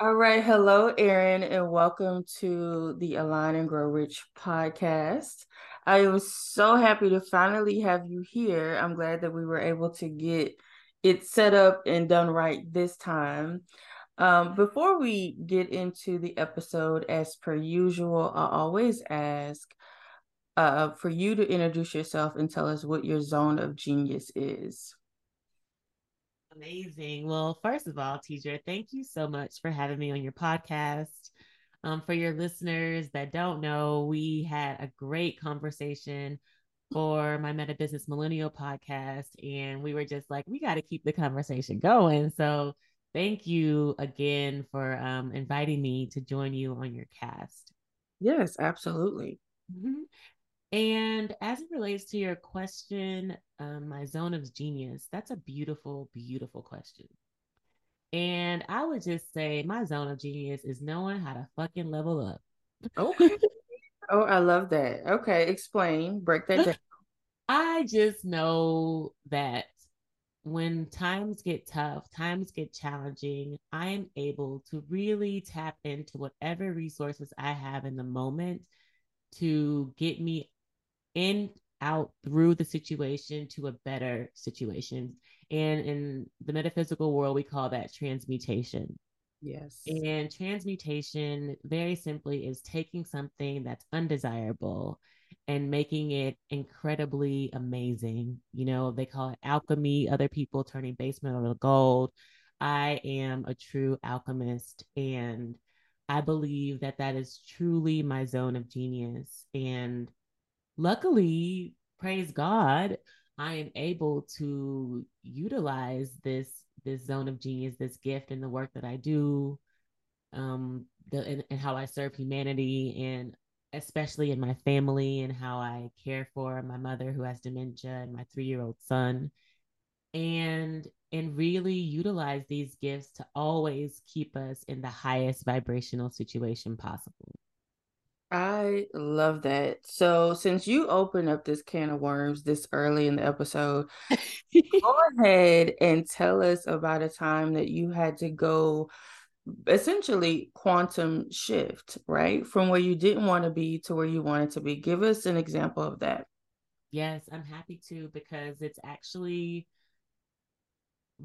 All right. Hello, Erin, and welcome to the Align and Grow Rich podcast. I am so happy to finally have you here. I'm glad that we were able to get it set up and done right this time. Um, before we get into the episode, as per usual, I always ask uh, for you to introduce yourself and tell us what your zone of genius is. Amazing. Well, first of all, teacher, thank you so much for having me on your podcast. Um, for your listeners that don't know, we had a great conversation for my Meta Business Millennial podcast, and we were just like, we got to keep the conversation going. So, thank you again for um, inviting me to join you on your cast. Yes, absolutely. Mm-hmm. And as it relates to your question, um, my zone of genius, that's a beautiful, beautiful question. And I would just say my zone of genius is knowing how to fucking level up. Okay. oh, I love that. Okay, explain, break that down. I just know that when times get tough, times get challenging, I am able to really tap into whatever resources I have in the moment to get me in out through the situation to a better situation. And in the metaphysical world, we call that transmutation. Yes. And transmutation, very simply, is taking something that's undesirable and making it incredibly amazing. You know, they call it alchemy, other people turning base metal to gold. I am a true alchemist and I believe that that is truly my zone of genius. And luckily, praise God, I am able to utilize this this zone of genius, this gift in the work that I do, um, the and, and how I serve humanity and especially in my family and how I care for my mother who has dementia and my three-year-old son. And and really utilize these gifts to always keep us in the highest vibrational situation possible. I love that. So, since you opened up this can of worms this early in the episode, go ahead and tell us about a time that you had to go essentially quantum shift, right? From where you didn't want to be to where you wanted to be. Give us an example of that. Yes, I'm happy to because it's actually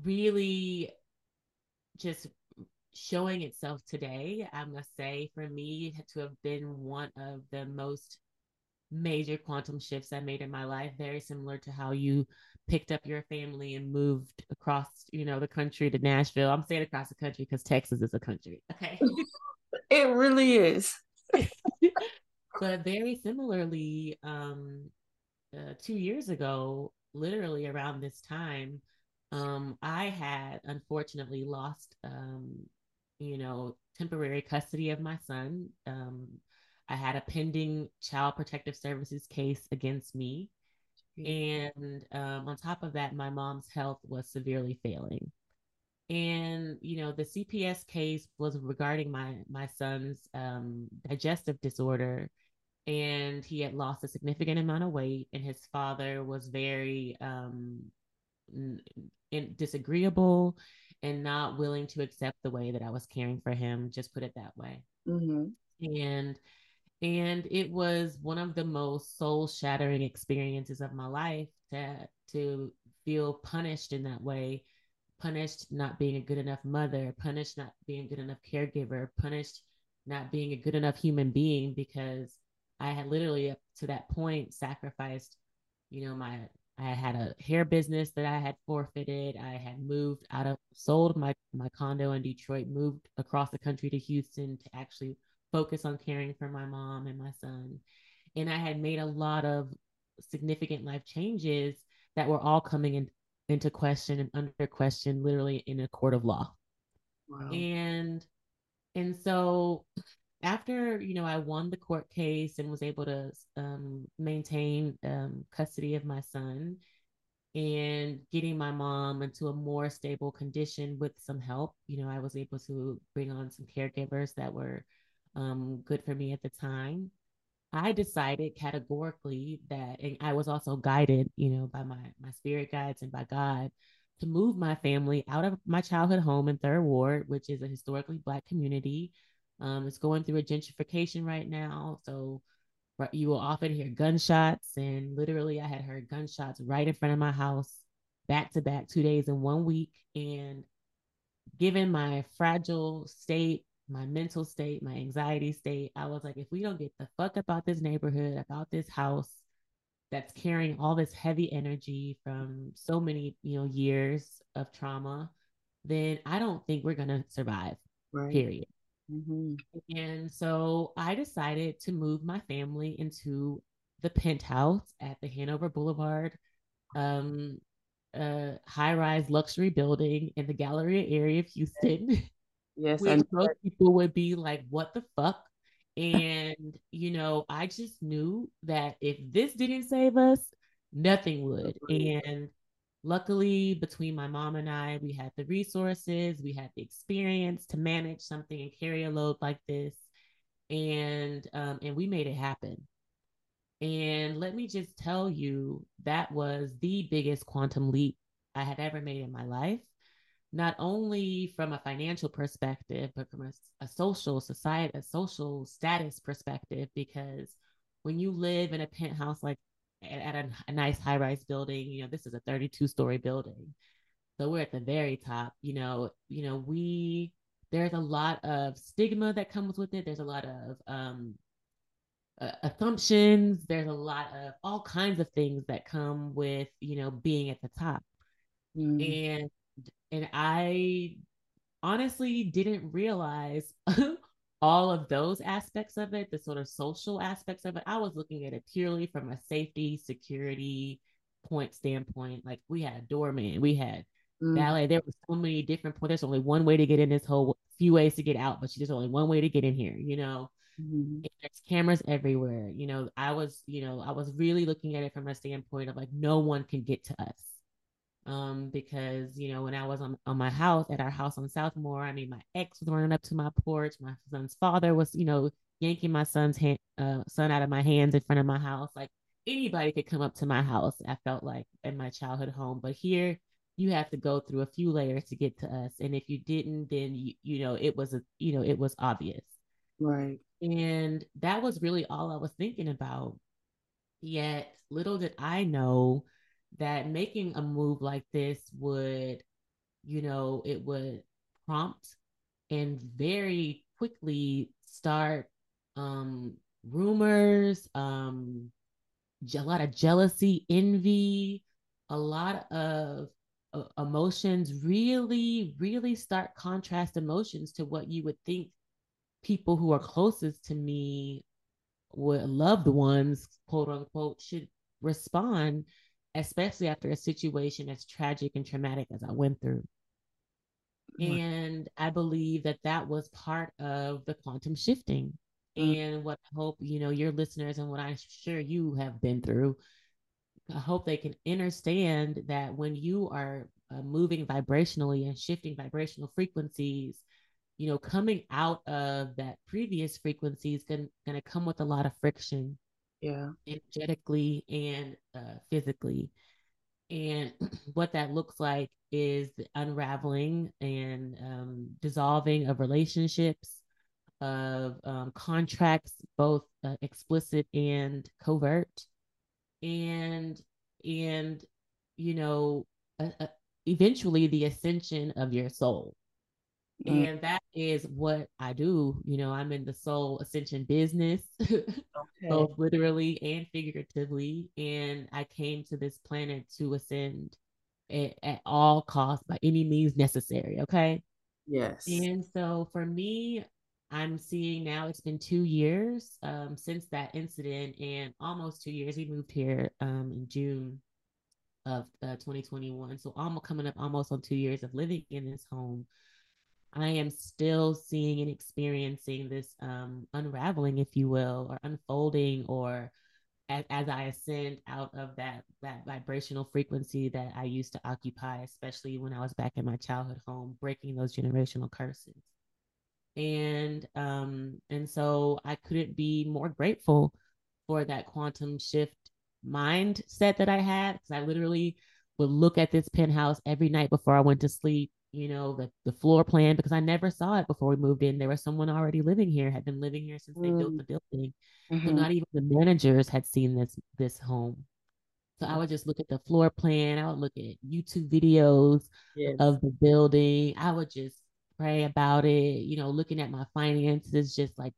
really just showing itself today, I must say, for me to have been one of the most major quantum shifts I made in my life, very similar to how you picked up your family and moved across, you know, the country to Nashville. I'm saying across the country because Texas is a country. Okay. it really is. but very similarly, um, uh, two years ago, literally around this time, um, I had unfortunately lost um, you know, temporary custody of my son. Um, I had a pending child protective services case against me. And um, on top of that, my mom's health was severely failing. And you know, the CPS case was regarding my my son's um, digestive disorder, and he had lost a significant amount of weight, and his father was very um, in, disagreeable and not willing to accept the way that I was caring for him. Just put it that way. Mm-hmm. And and it was one of the most soul shattering experiences of my life to to feel punished in that way punished not being a good enough mother punished not being a good enough caregiver punished not being a good enough human being because i had literally up to that point sacrificed you know my I had a hair business that I had forfeited. I had moved out of sold my my condo in Detroit, moved across the country to Houston to actually focus on caring for my mom and my son. And I had made a lot of significant life changes that were all coming in, into question and under question literally in a court of law. Wow. And and so after you know I won the court case and was able to um, maintain um, custody of my son and getting my mom into a more stable condition with some help, you know, I was able to bring on some caregivers that were um, good for me at the time. I decided categorically that, and I was also guided, you know, by my my spirit guides and by God, to move my family out of my childhood home in Third Ward, which is a historically Black community. Um, it's going through a gentrification right now. So you will often hear gunshots. And literally, I had heard gunshots right in front of my house, back to back, two days in one week. And given my fragile state, my mental state, my anxiety state, I was like, if we don't get the fuck about this neighborhood, about this house, that's carrying all this heavy energy from so many you know years of trauma then i don't think we're going to survive right. period mm-hmm. and so i decided to move my family into the penthouse at the hanover boulevard um uh high-rise luxury building in the galleria area of houston yes which most people would be like what the fuck and, you know, I just knew that if this didn't save us, nothing would. And luckily, between my mom and I, we had the resources, we had the experience to manage something and carry a load like this. And um, and we made it happen. And let me just tell you, that was the biggest quantum leap I had ever made in my life not only from a financial perspective, but from a, a social society, a social status perspective, because when you live in a penthouse like at, a, a nice high rise building, you know, this is a 32 story building. So we're at the very top, you know, you know, we, there's a lot of stigma that comes with it. There's a lot of um, uh, assumptions. There's a lot of all kinds of things that come with, you know, being at the top. Mm. And and I honestly didn't realize all of those aspects of it, the sort of social aspects of it. I was looking at it purely from a safety, security point standpoint. Like we had a doorman, we had mm. ballet. There were so many different points. There's only one way to get in this whole few ways to get out, but there's only one way to get in here, you know. Mm-hmm. There's cameras everywhere. You know, I was, you know, I was really looking at it from a standpoint of like no one can get to us um, because you know when I was on, on my house at our house on Southmore, I mean my ex was running up to my porch. My son's father was you know yanking my son's hand, uh, son out of my hands in front of my house. Like anybody could come up to my house. I felt like in my childhood home, but here you have to go through a few layers to get to us, and if you didn't, then you you know it was a you know it was obvious, right? And that was really all I was thinking about. Yet little did I know that making a move like this would, you know, it would prompt and very quickly start um, rumors, um, a lot of jealousy, envy, a lot of uh, emotions really, really start contrast emotions to what you would think people who are closest to me, with loved ones, quote unquote, should respond especially after a situation as tragic and traumatic as I went through. And I believe that that was part of the quantum shifting. Mm. And what I hope, you know, your listeners and what I'm sure you have been through, I hope they can understand that when you are uh, moving vibrationally and shifting vibrational frequencies, you know, coming out of that previous frequency is going to come with a lot of friction yeah. energetically and uh, physically. And what that looks like is the unraveling and um, dissolving of relationships of um, contracts both uh, explicit and covert. And and you know uh, uh, eventually the ascension of your soul Mm. And that is what I do. You know, I'm in the soul ascension business, okay. both literally and figuratively. And I came to this planet to ascend at, at all costs by any means necessary. Okay. Yes. And so for me, I'm seeing now it's been two years um, since that incident and almost two years. We moved here um, in June of uh, 2021. So almost coming up almost on two years of living in this home. I am still seeing and experiencing this um, unraveling, if you will, or unfolding, or as, as I ascend out of that that vibrational frequency that I used to occupy, especially when I was back in my childhood home, breaking those generational curses. And um, and so I couldn't be more grateful for that quantum shift mindset that I had because I literally would look at this penthouse every night before I went to sleep, you know, the, the floor plan, because I never saw it before we moved in. There was someone already living here, had been living here since mm. they built the building. Mm-hmm. So not even the managers had seen this this home. So I would just look at the floor plan. I would look at YouTube videos yes. of the building. I would just pray about it, you know, looking at my finances, just like,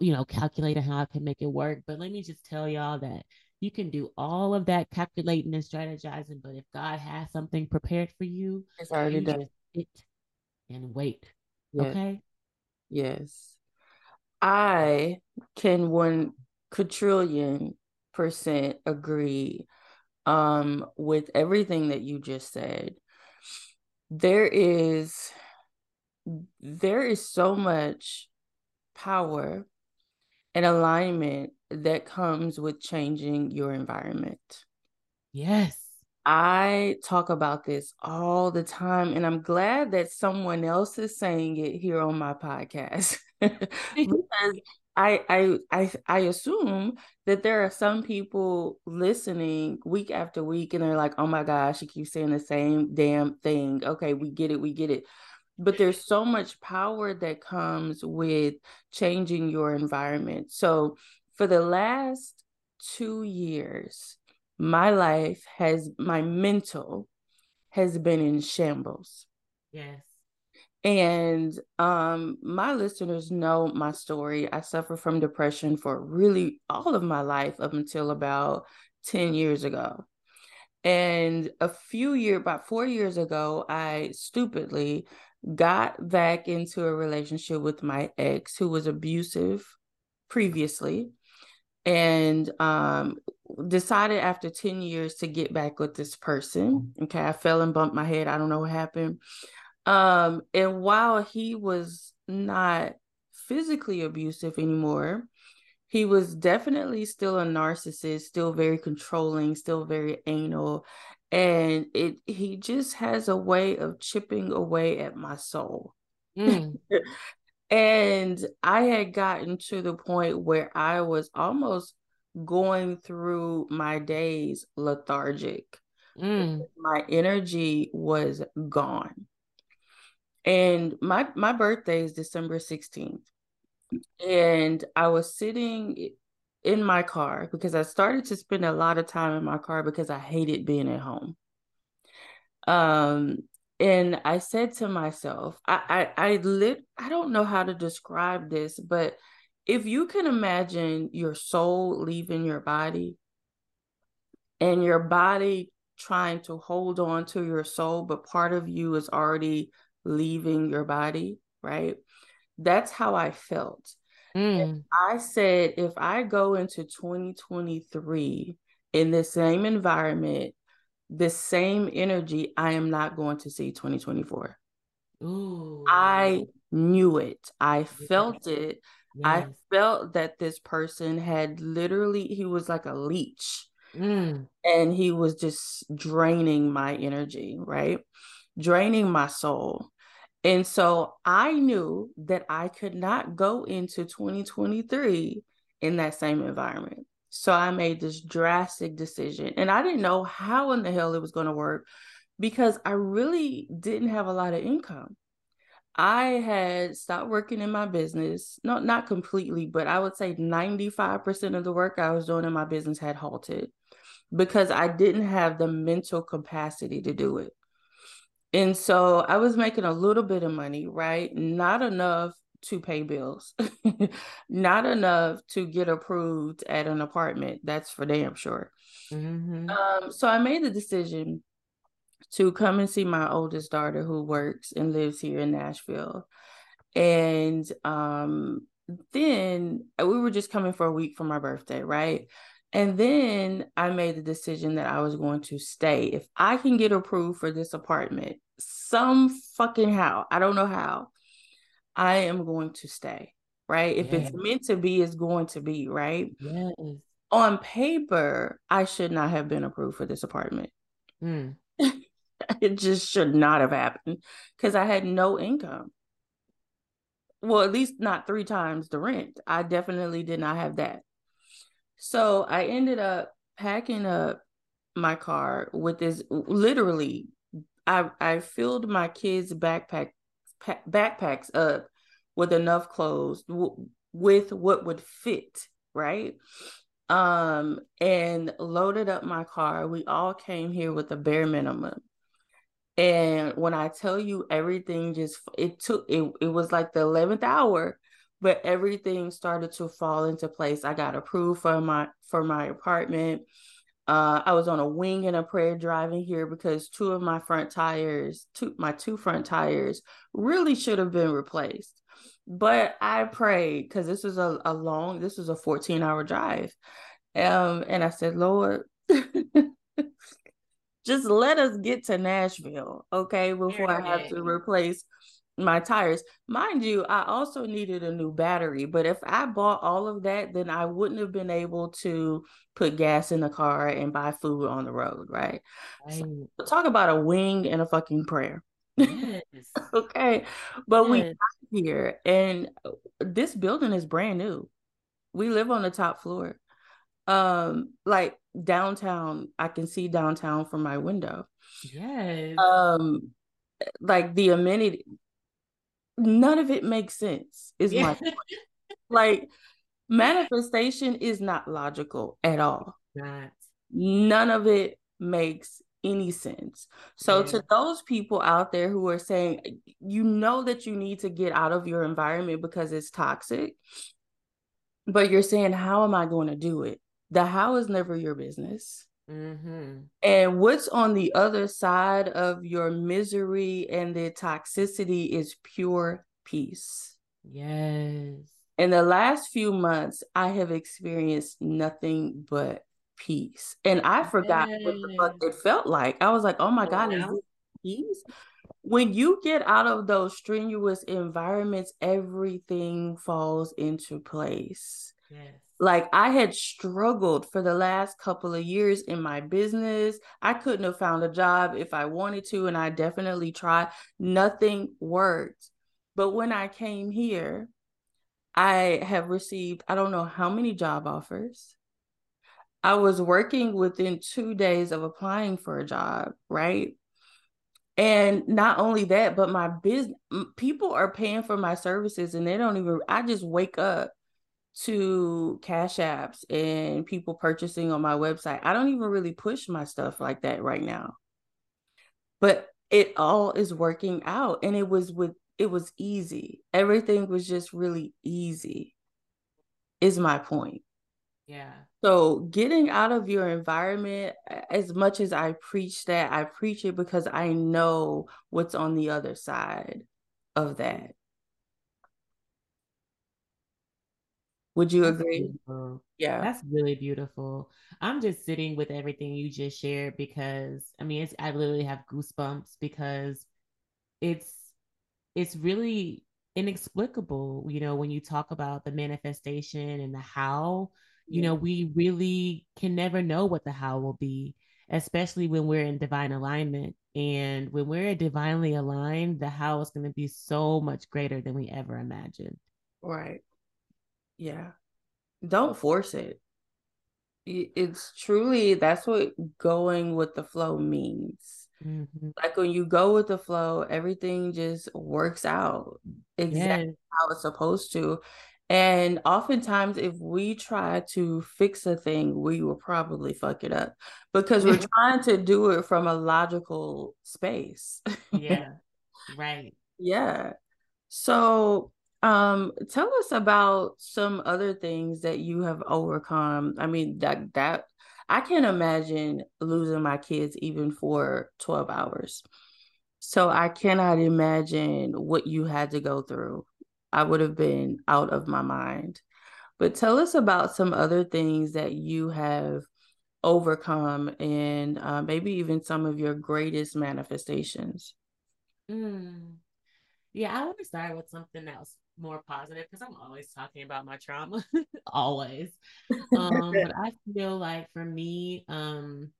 you know, calculating how I can make it work. But let me just tell y'all that you can do all of that calculating and strategizing. But if God has something prepared for you, it's already done. Sit and wait. Yes. Okay. Yes. I can one quadrillion percent agree um with everything that you just said. There is there is so much power and alignment that comes with changing your environment. Yes. I talk about this all the time, and I'm glad that someone else is saying it here on my podcast because I, I I I assume that there are some people listening week after week, and they're like, "Oh my gosh, she keeps saying the same damn thing." Okay, we get it, we get it but there's so much power that comes with changing your environment. So for the last two years, my life has, my mental has been in shambles. Yes. And um, my listeners know my story. I suffer from depression for really all of my life up until about 10 years ago. And a few year about four years ago, I stupidly got back into a relationship with my ex who was abusive previously and um decided after 10 years to get back with this person okay? I fell and bumped my head i don't know what happened. Um and while he was not physically abusive anymore he was definitely still a narcissist still very controlling still very anal and it he just has a way of chipping away at my soul. Mm. and i had gotten to the point where i was almost going through my days lethargic mm. my energy was gone and my my birthday is december 16th and i was sitting in my car because I started to spend a lot of time in my car because I hated being at home. Um, and I said to myself, I I I lit I don't know how to describe this, but if you can imagine your soul leaving your body and your body trying to hold on to your soul, but part of you is already leaving your body, right? That's how I felt. Mm. I said, if I go into 2023 in the same environment, the same energy, I am not going to see 2024. Ooh. I knew it. I felt it. Yes. I felt that this person had literally, he was like a leech. Mm. And he was just draining my energy, right? Draining my soul. And so I knew that I could not go into 2023 in that same environment. So I made this drastic decision. And I didn't know how in the hell it was going to work because I really didn't have a lot of income. I had stopped working in my business, not not completely, but I would say 95% of the work I was doing in my business had halted because I didn't have the mental capacity to do it. And so I was making a little bit of money, right? Not enough to pay bills, not enough to get approved at an apartment. That's for damn sure. Mm-hmm. Um, so I made the decision to come and see my oldest daughter who works and lives here in Nashville. And um, then we were just coming for a week for my birthday, right? And then I made the decision that I was going to stay. If I can get approved for this apartment, some fucking how, I don't know how, I am going to stay. Right. If yes. it's meant to be, it's going to be. Right. Yes. On paper, I should not have been approved for this apartment. Mm. it just should not have happened because I had no income. Well, at least not three times the rent. I definitely did not have that. So I ended up packing up my car with this literally I I filled my kids' backpack pa- backpacks up with enough clothes w- with what would fit, right? Um and loaded up my car. We all came here with a bare minimum. And when I tell you everything just it took it it was like the 11th hour but everything started to fall into place. I got approved for my for my apartment. Uh, I was on a wing and a prayer driving here because two of my front tires, two my two front tires, really should have been replaced. But I prayed because this was a, a long, this was a 14 hour drive. Um, and I said, Lord, just let us get to Nashville, okay, before I have to replace my tires. Mind you, I also needed a new battery, but if I bought all of that, then I wouldn't have been able to put gas in the car and buy food on the road, right? right. So, talk about a wing and a fucking prayer. Yes. okay. But yes. we got here and this building is brand new. We live on the top floor. Um like downtown, I can see downtown from my window. Yes. Um like the amenity none of it makes sense is yeah. my point. like manifestation is not logical at all not. none of it makes any sense so yeah. to those people out there who are saying you know that you need to get out of your environment because it's toxic but you're saying how am i going to do it the how is never your business Mm-hmm. And what's on the other side of your misery and the toxicity is pure peace. Yes. In the last few months, I have experienced nothing but peace. And I forgot yes. what the fuck it felt like. I was like, oh my oh, God, is this peace? When you get out of those strenuous environments, everything falls into place. Yes like I had struggled for the last couple of years in my business. I couldn't have found a job if I wanted to, and I definitely tried. Nothing worked. But when I came here, I have received, I don't know how many job offers. I was working within two days of applying for a job, right? And not only that, but my business people are paying for my services and they don't even, I just wake up to cash apps and people purchasing on my website. I don't even really push my stuff like that right now. But it all is working out and it was with it was easy. Everything was just really easy. Is my point. Yeah. So getting out of your environment as much as I preach that, I preach it because I know what's on the other side of that. Would you That's agree? Beautiful. Yeah. That's really beautiful. I'm just sitting with everything you just shared because I mean it's I literally have goosebumps because it's it's really inexplicable, you know, when you talk about the manifestation and the how, you know, we really can never know what the how will be, especially when we're in divine alignment. And when we're divinely aligned, the how is going to be so much greater than we ever imagined. Right. Yeah. Don't force it. It's truly that's what going with the flow means. Mm-hmm. Like when you go with the flow, everything just works out exactly yes. how it's supposed to. And oftentimes, if we try to fix a thing, we will probably fuck it up because we're trying to do it from a logical space. yeah. Right. Yeah. So um, tell us about some other things that you have overcome. I mean, that that I can't imagine losing my kids even for 12 hours. So I cannot imagine what you had to go through. I would have been out of my mind. But tell us about some other things that you have overcome and uh, maybe even some of your greatest manifestations. Mm. Yeah, I want to start with something else more positive because I'm always talking about my trauma, always. Um, but I feel like for me, um,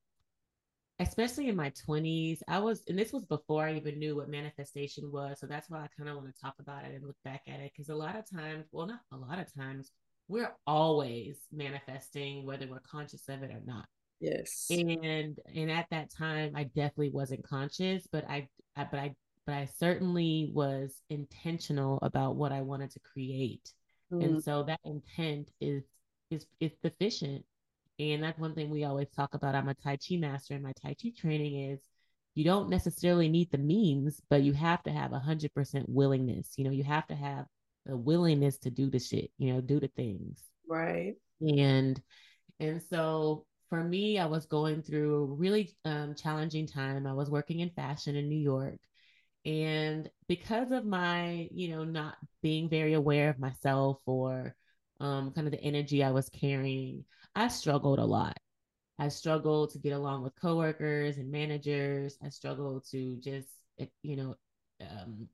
especially in my 20s, I was, and this was before I even knew what manifestation was. So that's why I kind of want to talk about it and look back at it because a lot of times, well, not a lot of times, we're always manifesting whether we're conscious of it or not. Yes. And and at that time I definitely wasn't conscious, but I, I but I but I certainly was intentional about what I wanted to create. Mm. And so that intent is is is sufficient. And that's one thing we always talk about. I'm a Tai Chi master, and my Tai Chi training is you don't necessarily need the means, but you have to have a hundred percent willingness. You know, you have to have the willingness to do the shit, you know, do the things. Right. And and so for me, I was going through a really um, challenging time. I was working in fashion in New York. And because of my, you know, not being very aware of myself or um, kind of the energy I was carrying, I struggled a lot. I struggled to get along with coworkers and managers. I struggled to just, eh, you know, um,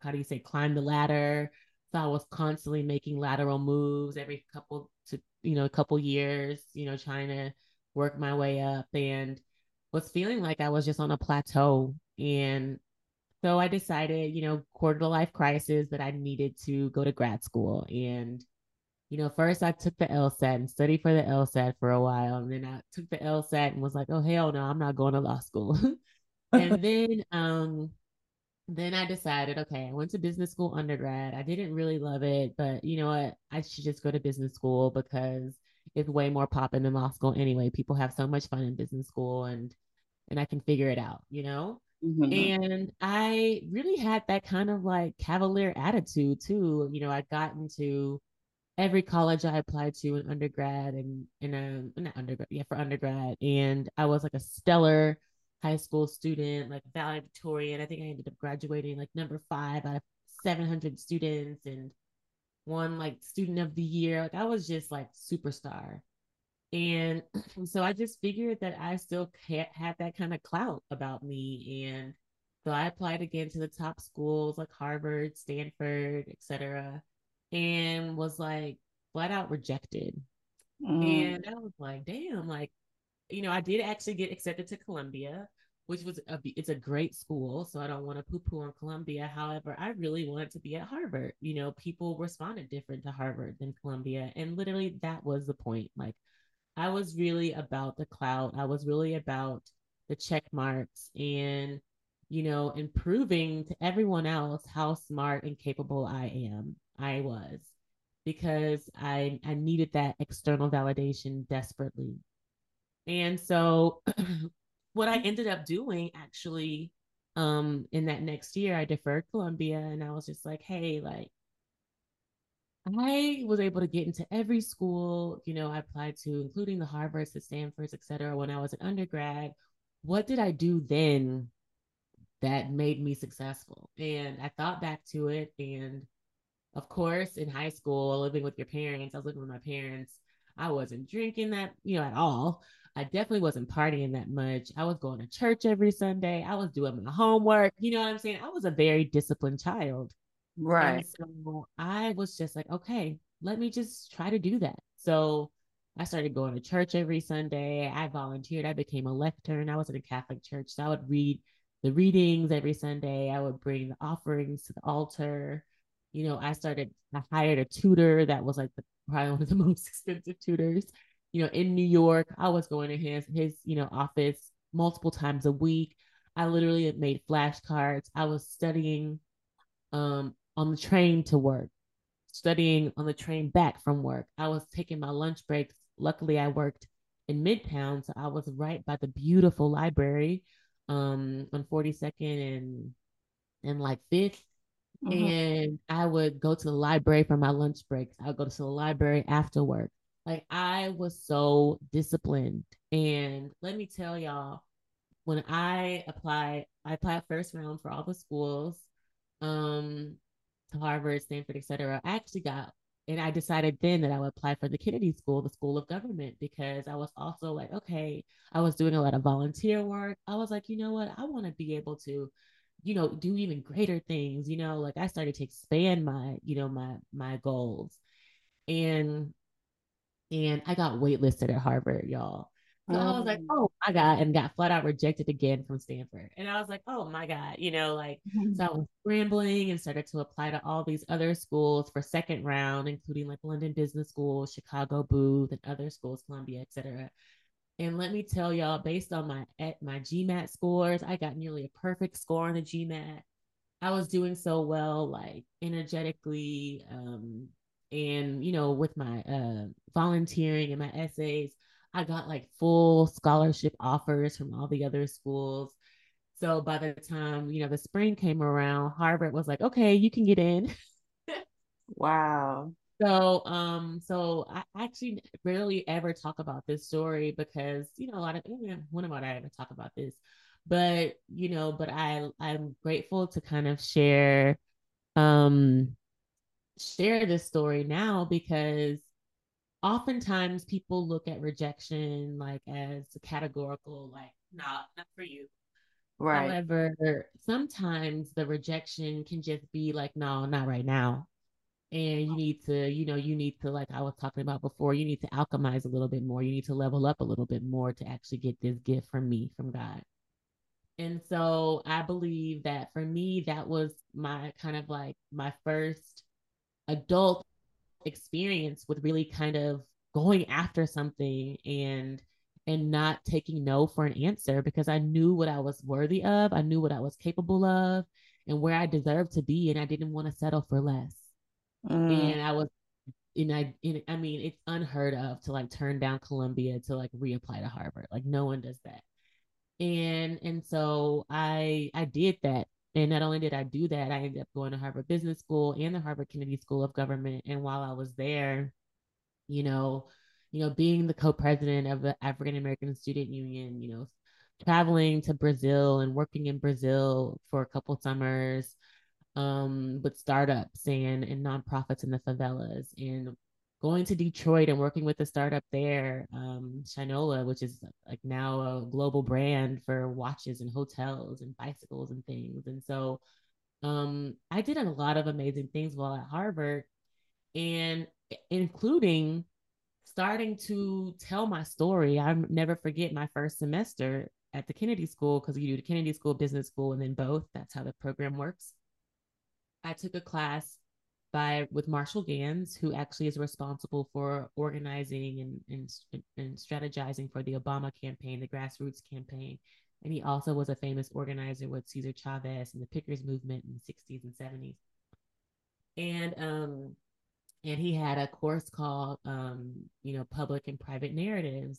how do you say, climb the ladder. So I was constantly making lateral moves every couple to, you know, a couple years, you know, trying to work my way up and was feeling like I was just on a plateau. And so I decided, you know, quarter life crisis that I needed to go to grad school. And you know, first I took the LSAT and studied for the LSAT for a while. And then I took the LSAT and was like, oh, hell no, I'm not going to law school. and then, um, then I decided, okay, I went to business school undergrad. I didn't really love it, but you know what? I should just go to business school because it's way more popping than law school anyway. People have so much fun in business school and and I can figure it out, you know? Mm-hmm. And I really had that kind of like cavalier attitude too. You know, I got into every college I applied to in undergrad and in a not undergrad, yeah, for undergrad. And I was like a stellar high school student, like valedictorian. I think I ended up graduating like number five out of 700 students and one like student of the year. Like I was just like superstar. And so I just figured that I still had that kind of clout about me. And so I applied again to the top schools like Harvard, Stanford, etc and was like flat out rejected. Mm. And I was like, damn, like, you know, I did actually get accepted to Columbia, which was a, it's a great school. So I don't want to poo poo on Columbia. However, I really wanted to be at Harvard. You know, people responded different to Harvard than Columbia. And literally that was the point. Like, I was really about the clout. I was really about the check marks and, you know, improving to everyone else how smart and capable I am. I was because I I needed that external validation desperately. And so what I ended up doing actually um in that next year I deferred Columbia and I was just like, hey, like I was able to get into every school, you know, I applied to, including the Harvards, the Stanfords, et cetera, when I was an undergrad. What did I do then that made me successful? And I thought back to it and of course, in high school, living with your parents, I was living with my parents. I wasn't drinking that, you know, at all. I definitely wasn't partying that much. I was going to church every Sunday. I was doing my homework. You know what I'm saying? I was a very disciplined child. Right. And so I was just like, okay, let me just try to do that. So I started going to church every Sunday. I volunteered. I became a lector and I was in a Catholic church. So I would read the readings every Sunday. I would bring the offerings to the altar you know, I started, I hired a tutor that was like the, probably one of the most expensive tutors, you know, in New York. I was going to his, his, you know, office multiple times a week. I literally made flashcards. I was studying um, on the train to work, studying on the train back from work. I was taking my lunch breaks. Luckily, I worked in Midtown, so I was right by the beautiful library um, on 42nd and and like Fifth. Mm-hmm. And I would go to the library for my lunch breaks. I would go to the library after work. Like I was so disciplined. And let me tell y'all, when I applied, I applied first round for all the schools, um, Harvard, Stanford, etc. I actually got and I decided then that I would apply for the Kennedy School, the School of Government, because I was also like, okay, I was doing a lot of volunteer work. I was like, you know what? I want to be able to you know do even greater things you know like i started to expand my you know my my goals and and i got waitlisted at harvard y'all so I was like, oh my God, and got flat out rejected again from Stanford. And I was like, oh my God, you know, like, mm-hmm. so I was scrambling and started to apply to all these other schools for second round, including like London Business School, Chicago Booth, and other schools, Columbia, etc. And let me tell y'all, based on my at my GMAT scores, I got nearly a perfect score on the GMAT. I was doing so well, like energetically, um, and you know, with my uh, volunteering and my essays, I got like full scholarship offers from all the other schools. So by the time you know the spring came around, Harvard was like, "Okay, you can get in." wow. So, um, so I actually rarely ever talk about this story because you know a lot of when am I ever talk about this? But you know, but I I'm grateful to kind of share, um, share this story now because oftentimes people look at rejection like as categorical, like not not for you. Right. However, sometimes the rejection can just be like, no, not right now and you need to you know you need to like i was talking about before you need to alchemize a little bit more you need to level up a little bit more to actually get this gift from me from god and so i believe that for me that was my kind of like my first adult experience with really kind of going after something and and not taking no for an answer because i knew what i was worthy of i knew what i was capable of and where i deserved to be and i didn't want to settle for less Mm. And I was, and I, and I mean, it's unheard of to like turn down Columbia to like reapply to Harvard. Like no one does that. And and so I I did that. And not only did I do that, I ended up going to Harvard Business School and the Harvard Kennedy School of Government. And while I was there, you know, you know, being the co-president of the African American Student Union, you know, traveling to Brazil and working in Brazil for a couple summers, um, with startups and, and nonprofits in the favelas and going to Detroit and working with the startup there, um, Shinola, which is like now a global brand for watches and hotels and bicycles and things. And so um, I did a lot of amazing things while at Harvard, and including starting to tell my story. I never forget my first semester at the Kennedy School because you do the Kennedy School, Business School, and then both. That's how the program works. I took a class by with Marshall Ganz, who actually is responsible for organizing and, and, and strategizing for the Obama campaign, the grassroots campaign. And he also was a famous organizer with Cesar Chavez and the Pickers movement in the 60s and 70s. And um, and he had a course called um, you know, public and private narratives.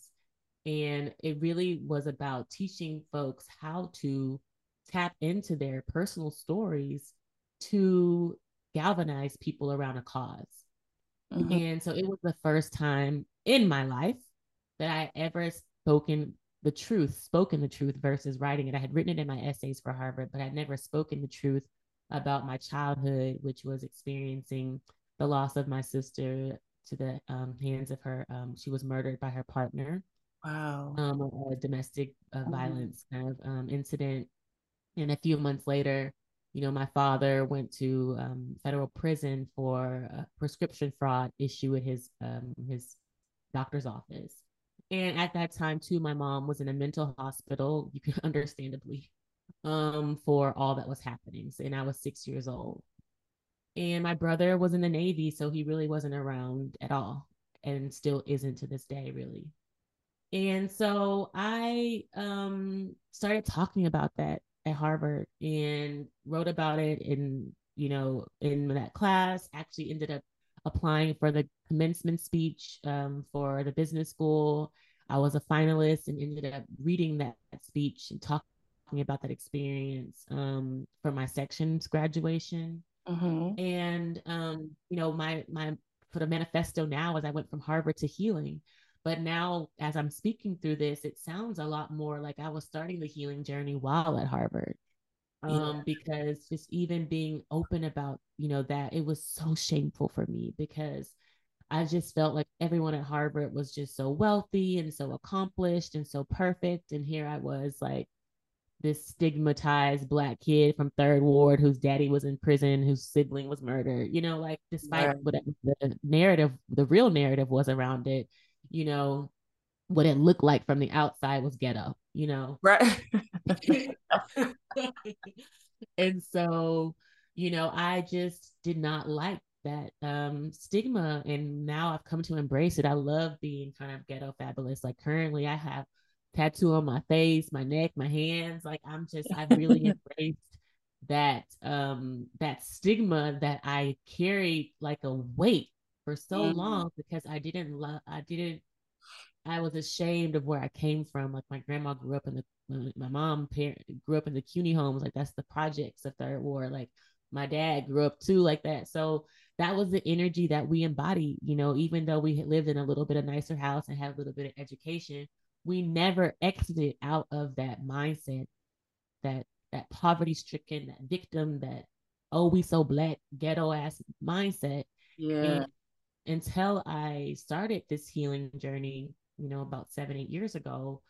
And it really was about teaching folks how to tap into their personal stories to galvanize people around a because mm-hmm. And so it was the first time in my life that I ever spoken the truth, spoken the truth versus writing it. I had written it in my essays for Harvard, but I'd never spoken the truth about my childhood, which was experiencing the loss of my sister to the um, hands of her. Um, she was murdered by her partner. Wow. Um, a domestic uh, mm-hmm. violence kind of um, incident. And a few months later, you know, my father went to um, federal prison for a prescription fraud issue at his um, his doctor's office. And at that time, too, my mom was in a mental hospital. You can understandably um, for all that was happening. And I was six years old. And my brother was in the Navy, so he really wasn't around at all, and still isn't to this day, really. And so I um, started talking about that at Harvard and wrote about it in, you know, in that class, actually ended up applying for the commencement speech um, for the business school. I was a finalist and ended up reading that, speech and talking about that experience um, for my section's graduation. Mm-hmm. And um, you know, my my for the manifesto now as I went from Harvard to healing. But now, as I'm speaking through this, it sounds a lot more like I was starting the healing journey while at Harvard. Um, yeah. because just even being open about, you know, that it was so shameful for me because I just felt like everyone at Harvard was just so wealthy and so accomplished and so perfect. And here I was like this stigmatized black kid from third ward whose daddy was in prison, whose sibling was murdered, you know, like despite yeah. what the narrative, the real narrative was around it, you know, what it looked like from the outside was ghetto, you know. Right. and so, you know, I just did not like that um stigma and now I've come to embrace it. I love being kind of ghetto fabulous. Like currently I have tattoo on my face, my neck, my hands. Like I'm just I've really embraced that um that stigma that I carried like a weight for so mm-hmm. long because I didn't love I didn't I was ashamed of where I came from. Like my grandma grew up in the my mom parent grew up in the Cuney homes, like that's the projects of third ward. Like my dad grew up too like that. So that was the energy that we embodied, you know, even though we had lived in a little bit of nicer house and had a little bit of education, we never exited out of that mindset, that that poverty stricken, that victim, that oh we so black ghetto ass mindset. Yeah. And until I started this healing journey, you know, about seven, eight years ago,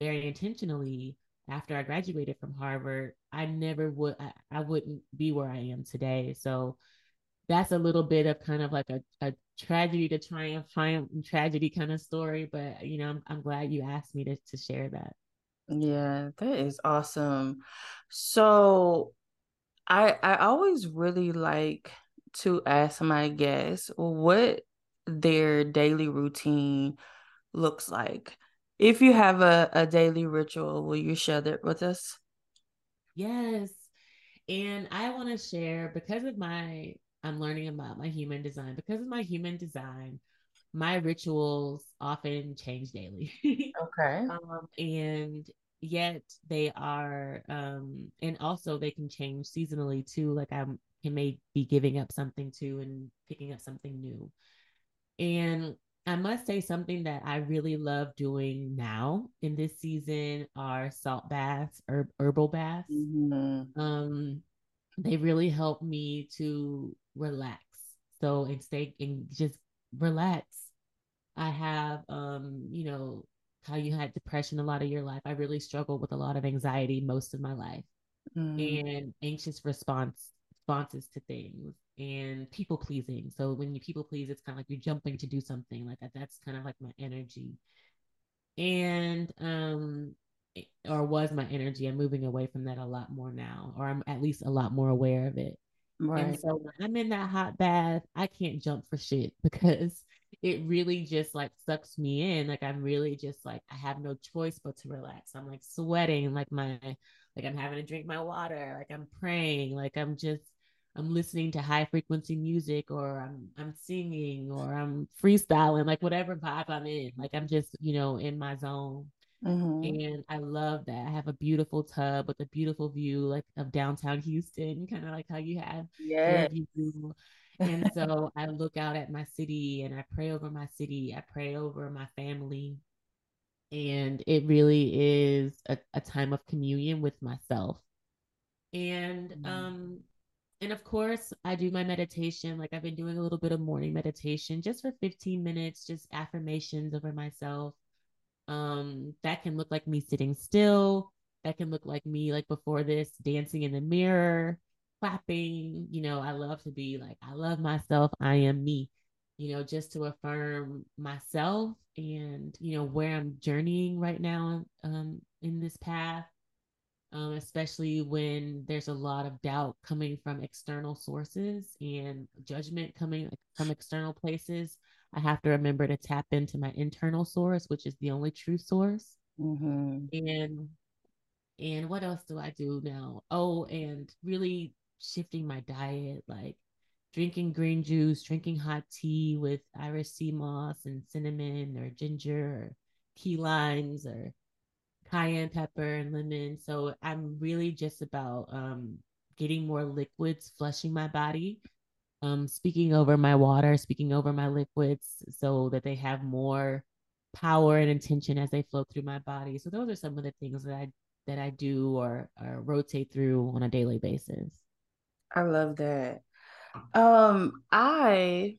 very intentionally, after I graduated from Harvard, I never would I, I wouldn't be where I am today. So that's a little bit of kind of like a, a tragedy to triumph, triumph and tragedy kind of story. But you know, I'm I'm glad you asked me to to share that. Yeah, that is awesome. So I I always really like to ask my guests what their daily routine looks like. If you have a, a daily ritual, will you share that with us? Yes. And I want to share because of my, I'm learning about my human design. Because of my human design, my rituals often change daily. okay. Um, and yet they are, um, and also they can change seasonally too. Like I'm, can may be giving up something too and picking up something new. And I must say something that I really love doing now in this season are salt baths or herbal baths. Mm-hmm. Um, they really help me to relax. So and stay and just relax. I have um, you know, how you had depression a lot of your life. I really struggled with a lot of anxiety most of my life mm. and anxious response responses to things and people pleasing. So when you people please, it's kind of like you're jumping to do something like that. That's kind of like my energy. And um or was my energy. I'm moving away from that a lot more now, or I'm at least a lot more aware of it. Right. And so when I'm in that hot bath, I can't jump for shit because it really just like sucks me in. Like I'm really just like I have no choice but to relax. I'm like sweating, like my like I'm having to drink my water, like I'm praying, like I'm just I'm listening to high frequency music or I'm I'm singing or I'm freestyling, like whatever vibe I'm in. Like I'm just, you know, in my zone. Mm-hmm. And I love that. I have a beautiful tub with a beautiful view like of downtown Houston, kind of like how you have yeah. And so I look out at my city and I pray over my city. I pray over my family. And it really is a, a time of communion with myself. And mm-hmm. um and of course, I do my meditation. Like I've been doing a little bit of morning meditation just for 15 minutes, just affirmations over myself. Um, that can look like me sitting still. That can look like me like before this, dancing in the mirror, clapping. You know, I love to be like, I love myself. I am me. You know, just to affirm myself and you know where I'm journeying right now um in this path um, especially when there's a lot of doubt coming from external sources and judgment coming from external places. I have to remember to tap into my internal source, which is the only true source. Mm-hmm. And and what else do I do now? Oh, and really shifting my diet, like drinking green juice, drinking hot tea with Irish sea moss and cinnamon or ginger or key limes or cayenne pepper and lemon. So I'm really just about um, getting more liquids, flushing my body, um, speaking over my water, speaking over my liquids so that they have more power and intention as they flow through my body. So those are some of the things that I that I do or, or rotate through on a daily basis. I love that. Um, I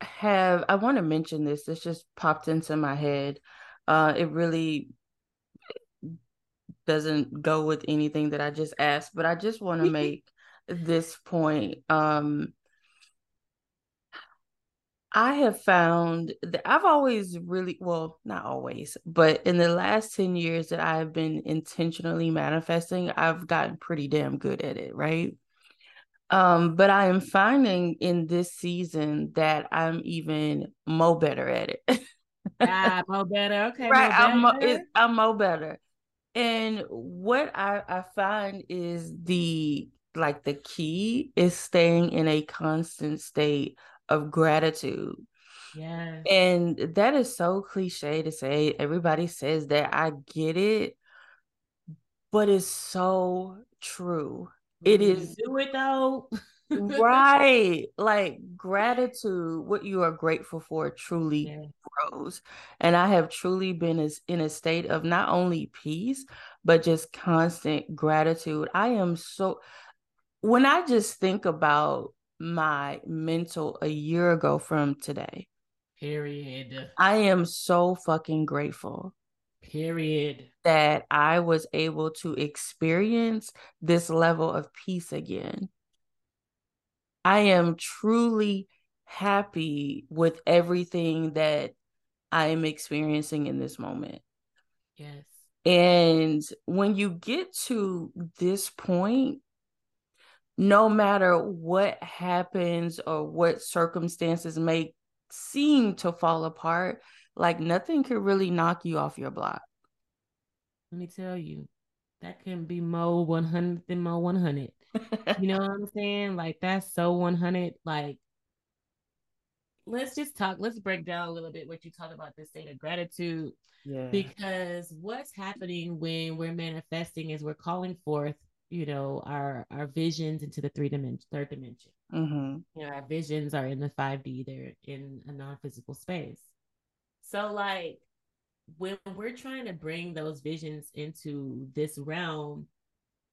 have I want to mention this. This just popped into my head. Uh, it really doesn't go with anything that I just asked, but I just want to make this point. Um, I have found that I've always really, well, not always, but in the last 10 years that I've been intentionally manifesting, I've gotten pretty damn good at it, right? Um, but I am finding in this season that I'm even mo better at it. ah, mo better. Okay, right. I'm mo- I'm more better. And what I I find is the like the key is staying in a constant state of gratitude. Yeah. And that is so cliche to say. Everybody says that. I get it. But it's so true. It is do it though. right. Like gratitude, what you are grateful for truly yeah. grows. And I have truly been in a state of not only peace, but just constant gratitude. I am so when I just think about my mental a year ago from today. Period. I am so fucking grateful. Period. That I was able to experience this level of peace again. I am truly happy with everything that I am experiencing in this moment. Yes. And when you get to this point, no matter what happens or what circumstances may seem to fall apart, like nothing could really knock you off your block. Let me tell you, that can be Mo 100 than Mo 100. You know what I'm saying? Like, that's so 100. Like, let's just talk, let's break down a little bit what you talk about this state of gratitude. Yeah. Because what's happening when we're manifesting is we're calling forth you know our our visions into the three dimension third dimension mm-hmm. you know our visions are in the 5d they're in a non-physical space so like when we're trying to bring those visions into this realm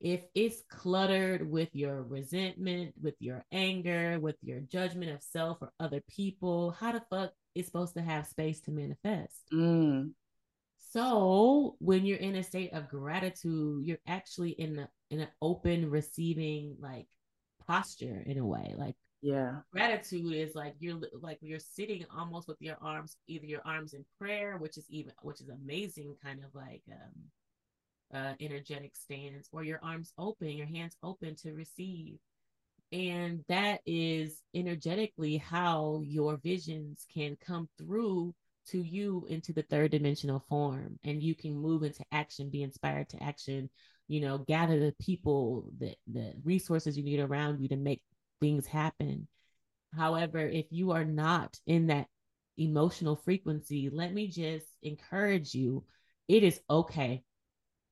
if it's cluttered with your resentment with your anger with your judgment of self or other people how the fuck is supposed to have space to manifest mm. So when you're in a state of gratitude, you're actually in a in an open receiving like posture in a way. Like yeah, gratitude is like you're like you're sitting almost with your arms, either your arms in prayer, which is even which is amazing, kind of like um uh energetic stance, or your arms open, your hands open to receive. And that is energetically how your visions can come through to you into the third dimensional form and you can move into action be inspired to action you know gather the people the the resources you need around you to make things happen however if you are not in that emotional frequency let me just encourage you it is okay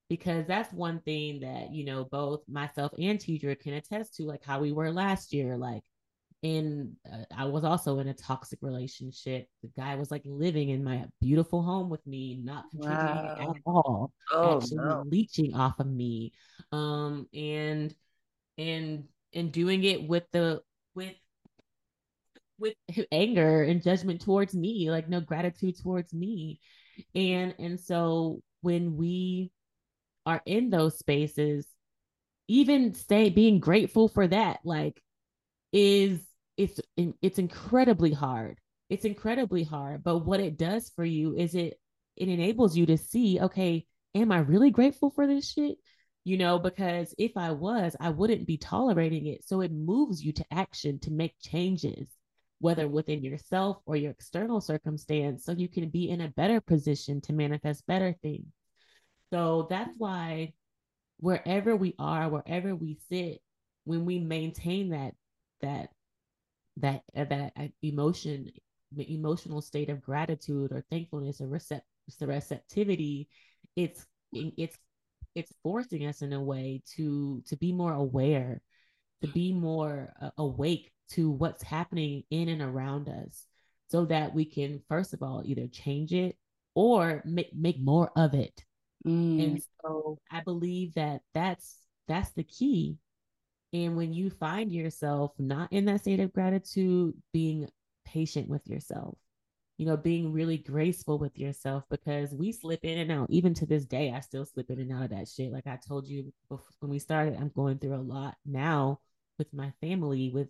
because that's one thing that you know both myself and teacher can attest to like how we were last year like in uh, I was also in a toxic relationship. The guy was like living in my beautiful home with me, not contributing wow. at all, oh, actually no. leeching off of me, um, and and and doing it with the with with anger and judgment towards me, like no gratitude towards me, and and so when we are in those spaces, even stay being grateful for that, like is it's it's incredibly hard. It's incredibly hard, but what it does for you is it it enables you to see, okay, am I really grateful for this shit? You know, because if I was, I wouldn't be tolerating it. So it moves you to action to make changes, whether within yourself or your external circumstance, so you can be in a better position to manifest better things. So that's why wherever we are, wherever we sit, when we maintain that that that uh, that uh, emotion emotional state of gratitude or thankfulness or recept- receptivity it's it's it's forcing us in a way to to be more aware to be more uh, awake to what's happening in and around us so that we can first of all either change it or make make more of it mm. and so i believe that that's that's the key and when you find yourself not in that state of gratitude, being patient with yourself, you know, being really graceful with yourself because we slip in and out. Even to this day, I still slip in and out of that shit. Like I told you before, when we started, I'm going through a lot now with my family, with,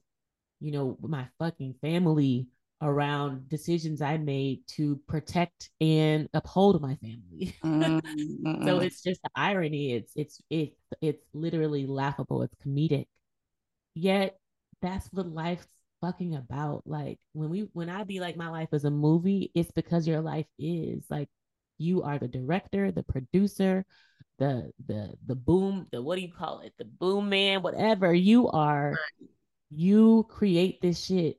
you know, my fucking family around decisions I made to protect and uphold my family. Mm-hmm. so it's just the irony. It's it's it's it's literally laughable. It's comedic. Yet that's what life's fucking about. Like when we when I be like my life is a movie, it's because your life is like you are the director, the producer, the the the boom, the what do you call it? The boom man, whatever you are, you create this shit.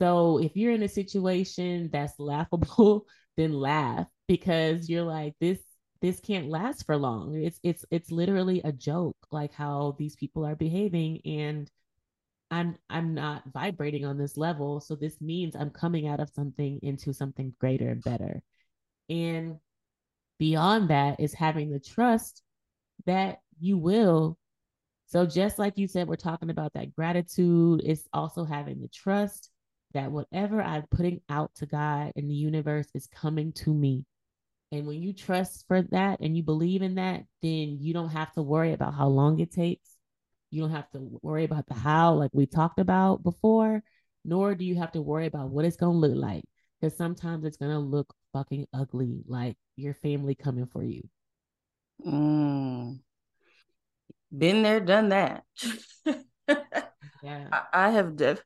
So if you're in a situation that's laughable, then laugh because you're like this this can't last for long. It's it's it's literally a joke like how these people are behaving and I'm I'm not vibrating on this level. So this means I'm coming out of something into something greater and better. And beyond that is having the trust that you will. So just like you said, we're talking about that gratitude. It's also having the trust that whatever I'm putting out to God and the universe is coming to me. And when you trust for that and you believe in that, then you don't have to worry about how long it takes you don't have to worry about the how, like we talked about before, nor do you have to worry about what it's going to look like. Because sometimes it's going to look fucking ugly, like your family coming for you. Mm. Been there, done that. yeah. I, I have def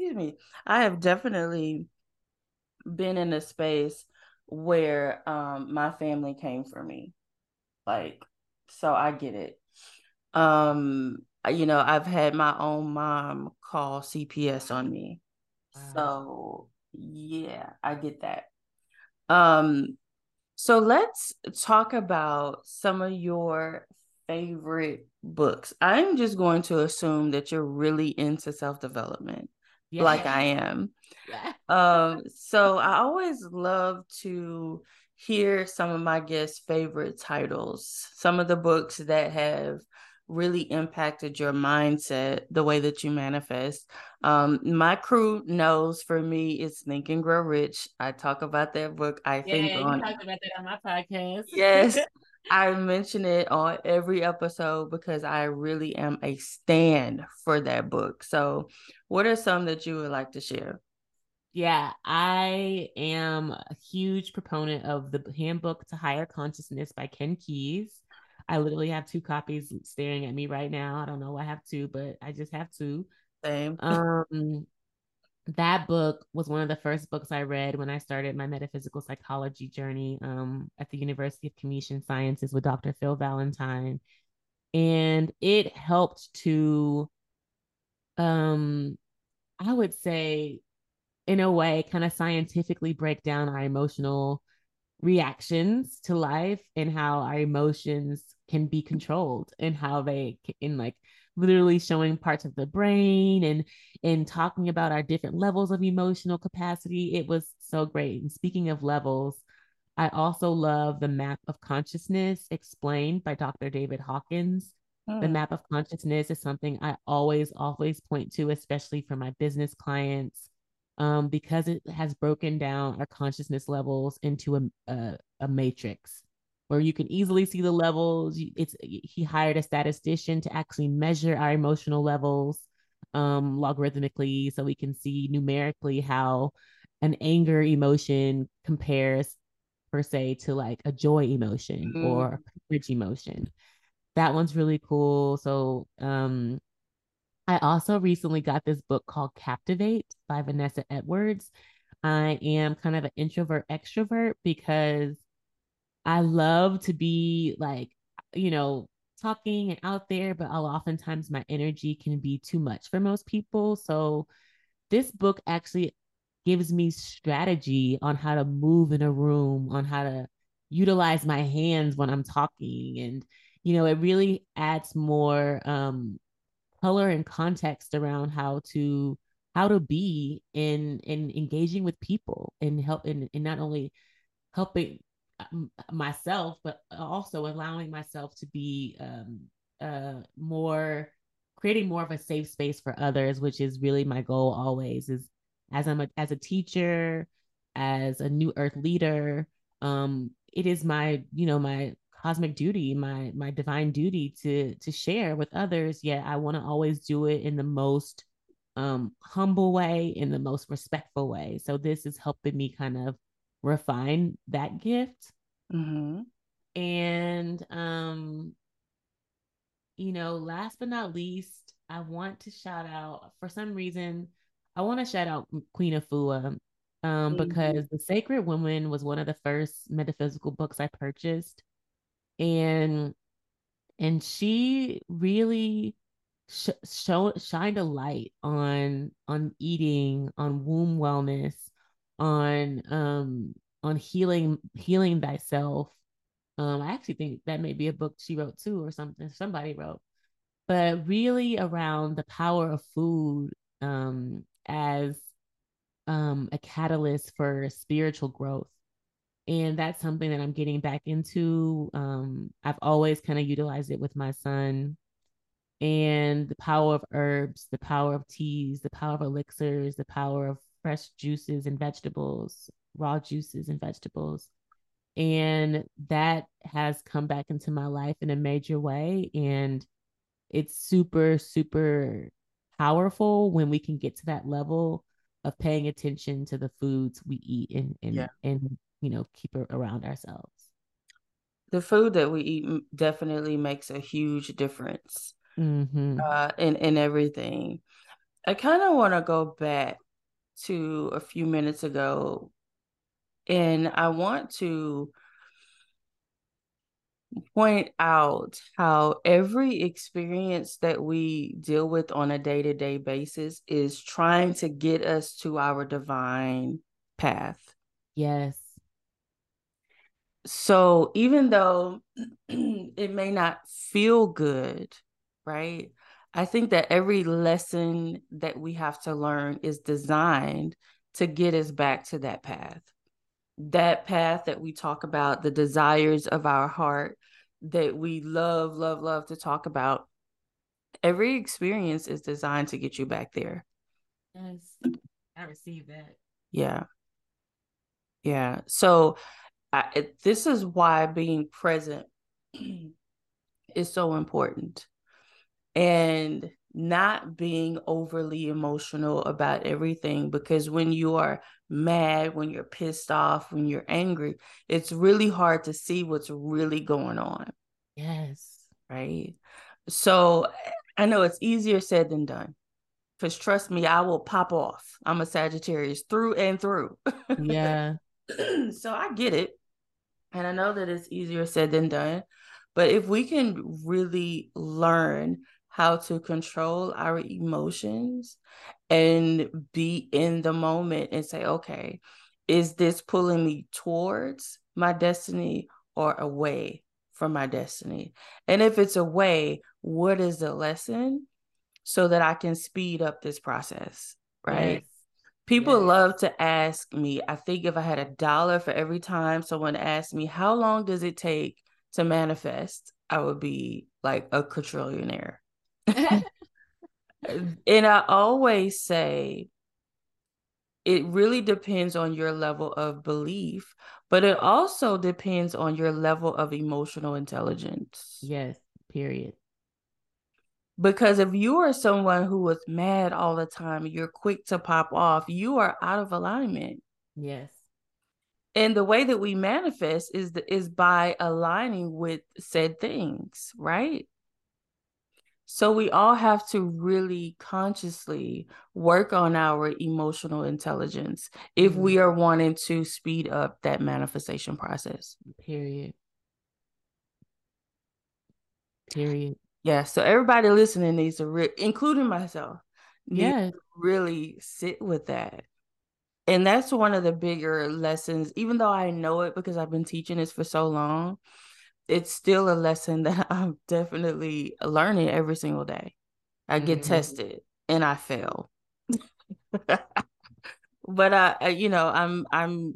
excuse me. I have definitely been in a space where um my family came for me. Like, so I get it um you know i've had my own mom call cps on me wow. so yeah i get that um so let's talk about some of your favorite books i'm just going to assume that you're really into self-development yeah. like i am yeah. um so i always love to hear some of my guests favorite titles some of the books that have really impacted your mindset, the way that you manifest. Um, my crew knows for me it's Think and Grow Rich. I talk about that book. I yeah, think on talk about that on my podcast. yes. I mention it on every episode because I really am a stand for that book. So, what are some that you would like to share? Yeah, I am a huge proponent of the Handbook to Higher Consciousness by Ken Keyes. I literally have two copies staring at me right now. I don't know I have two, but I just have two. Same. Um, that book was one of the first books I read when I started my metaphysical psychology journey um, at the University of Communication Sciences with Dr. Phil Valentine. And it helped to, um, I would say, in a way, kind of scientifically break down our emotional reactions to life and how our emotions can be controlled and how they in like literally showing parts of the brain and and talking about our different levels of emotional capacity. It was so great. And speaking of levels i also love the map of consciousness explained by dr david hawkins. The hmm. map of consciousness is something i always always point to especially for my business clients um, because it has broken down our consciousness levels into a, a, a matrix where you can easily see the levels. It's he hired a statistician to actually measure our emotional levels um, logarithmically, so we can see numerically how an anger emotion compares, per se, to like a joy emotion mm. or a courage emotion. That one's really cool. So um, I also recently got this book called Captivate by Vanessa Edwards. I am kind of an introvert extrovert because I love to be like, you know, talking and out there, but I'll oftentimes my energy can be too much for most people. So this book actually gives me strategy on how to move in a room, on how to utilize my hands when I'm talking. And, you know, it really adds more um color and context around how to how to be in in engaging with people and help and, and not only helping myself but also allowing myself to be um uh more creating more of a safe space for others which is really my goal always is as i'm a, as a teacher as a new earth leader um it is my you know my cosmic duty my my divine duty to to share with others yet i want to always do it in the most um humble way in the most respectful way. So this is helping me kind of refine that gift mm-hmm. and um you know last but not least I want to shout out for some reason. I want to shout out Queen Afua um, mm-hmm. because The Sacred Woman was one of the first metaphysical books I purchased, and and she really sh- show, shined a light on on eating, on womb wellness, on um on healing healing thyself. Um, I actually think that may be a book she wrote too, or something somebody wrote, but really around the power of food um, as um, a catalyst for spiritual growth and that's something that I'm getting back into. Um, I've always kind of utilized it with my son and the power of herbs, the power of teas, the power of elixirs, the power of fresh juices and vegetables, raw juices and vegetables. And that has come back into my life in a major way. And it's super, super powerful when we can get to that level of paying attention to the foods we eat and and, yeah. and you know keep it around ourselves the food that we eat definitely makes a huge difference mm-hmm. uh, in in everything. I kind of want to go back to a few minutes ago, and I want to point out how every experience that we deal with on a day to day basis is trying to get us to our divine path. Yes. So even though it may not feel good, right? I think that every lesson that we have to learn is designed to get us back to that path. That path that we talk about, the desires of our heart that we love, love, love to talk about. Every experience is designed to get you back there. Yes, I receive that. Yeah. Yeah. So I, this is why being present is so important and not being overly emotional about everything because when you are mad, when you're pissed off, when you're angry, it's really hard to see what's really going on. Yes. Right. So I know it's easier said than done. Because trust me, I will pop off. I'm a Sagittarius through and through. Yeah. so I get it. And I know that it's easier said than done. But if we can really learn how to control our emotions and be in the moment and say, okay, is this pulling me towards my destiny or away from my destiny? And if it's away, what is the lesson so that I can speed up this process? Right. Yes. People yes. love to ask me. I think if I had a dollar for every time someone asked me, how long does it take to manifest? I would be like a quadrillionaire. and I always say it really depends on your level of belief, but it also depends on your level of emotional intelligence. Yes, period. Because if you are someone who is mad all the time, you're quick to pop off, you are out of alignment. Yes. And the way that we manifest is the, is by aligning with said things, right? So we all have to really consciously work on our emotional intelligence if mm-hmm. we are wanting to speed up that manifestation process. Period. Period. Yeah. So everybody listening needs to, re- including myself, yeah, really sit with that. And that's one of the bigger lessons, even though I know it because I've been teaching this for so long it's still a lesson that I'm definitely learning every single day. I get mm-hmm. tested and I fail. but I, I, you know, I'm I'm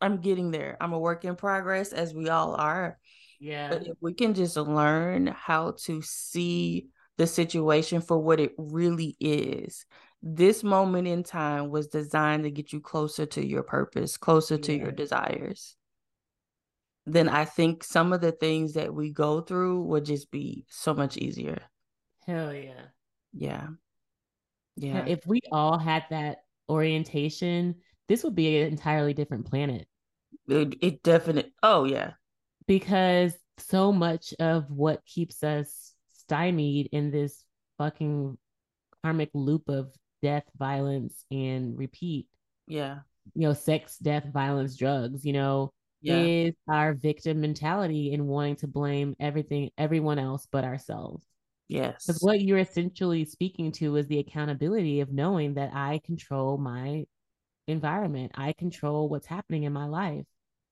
I'm getting there. I'm a work in progress as we all are. Yeah. But if we can just learn how to see the situation for what it really is. This moment in time was designed to get you closer to your purpose, closer yeah. to your desires then I think some of the things that we go through would just be so much easier. Hell yeah. Yeah. Yeah. If we all had that orientation, this would be an entirely different planet. It, it definitely, oh, yeah. Because so much of what keeps us stymied in this fucking karmic loop of death, violence, and repeat. Yeah. You know, sex, death, violence, drugs, you know, yeah. is our victim mentality in wanting to blame everything, everyone else but ourselves. Yes. Because what you're essentially speaking to is the accountability of knowing that I control my environment, I control what's happening in my life.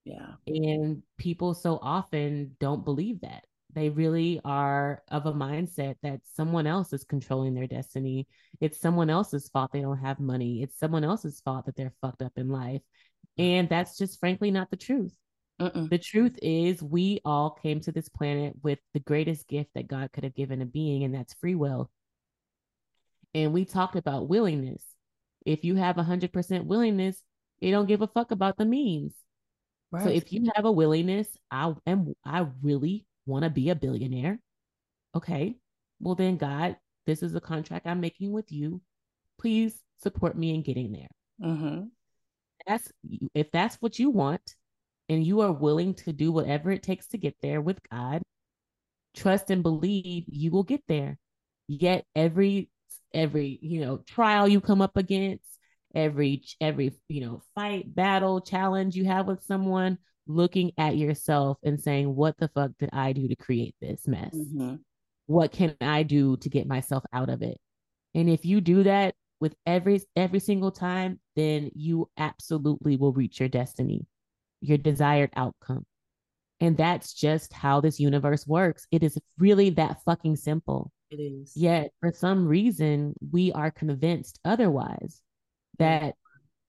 Yeah. And people so often don't believe that. They really are of a mindset that someone else is controlling their destiny. It's someone else's fault they don't have money. It's someone else's fault that they're fucked up in life. And that's just frankly not the truth. Mm-mm. The truth is, we all came to this planet with the greatest gift that God could have given a being, and that's free will. And we talked about willingness. If you have 100% willingness, you don't give a fuck about the means. Right. So if you have a willingness, I am I really want to be a billionaire. Okay. Well then God, this is a contract I'm making with you. Please support me in getting there. Mm-hmm. That's if that's what you want, and you are willing to do whatever it takes to get there with God, trust and believe you will get there. Yet every every you know trial you come up against, every every you know fight, battle, challenge you have with someone, looking at yourself and saying, "What the fuck did I do to create this mess? Mm-hmm. What can I do to get myself out of it?" And if you do that with every every single time, then you absolutely will reach your destiny your desired outcome. And that's just how this universe works. It is really that fucking simple. It is. Yet, for some reason, we are convinced otherwise that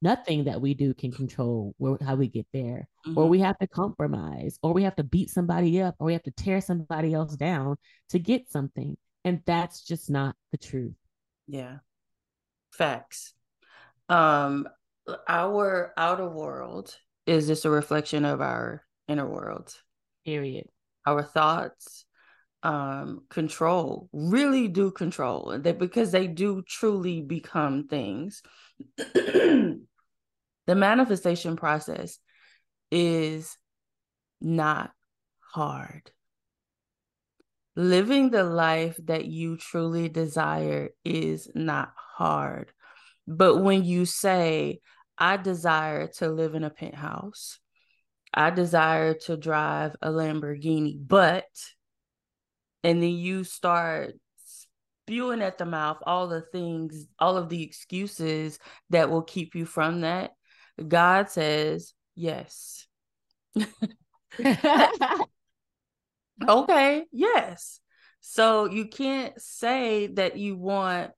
nothing that we do can control where, how we get there, mm-hmm. or we have to compromise, or we have to beat somebody up, or we have to tear somebody else down to get something. And that's just not the truth. Yeah. Facts. Um, our outer world is just a reflection of our inner world. Period. Our thoughts um control really do control that because they do truly become things the manifestation process is not hard living the life that you truly desire is not hard but when you say I desire to live in a penthouse. I desire to drive a Lamborghini, but, and then you start spewing at the mouth all the things, all of the excuses that will keep you from that. God says, yes. okay, yes. So you can't say that you want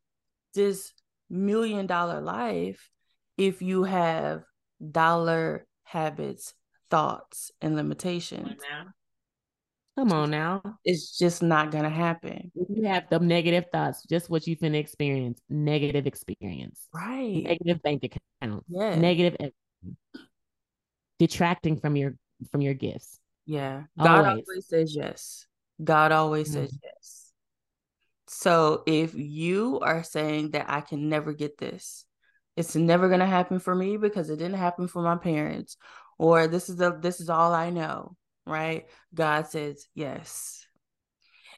this million dollar life if you have dollar habits, thoughts, and limitations. Come on now. It's just not gonna happen. If you have the negative thoughts, just what you've been experience, negative experience. Right. Negative bank account. Yeah. Negative detracting from your from your gifts. Yeah. God always, always says yes. God always mm-hmm. says yes. So if you are saying that I can never get this, it's never going to happen for me because it didn't happen for my parents or this is the this is all I know, right? God says yes.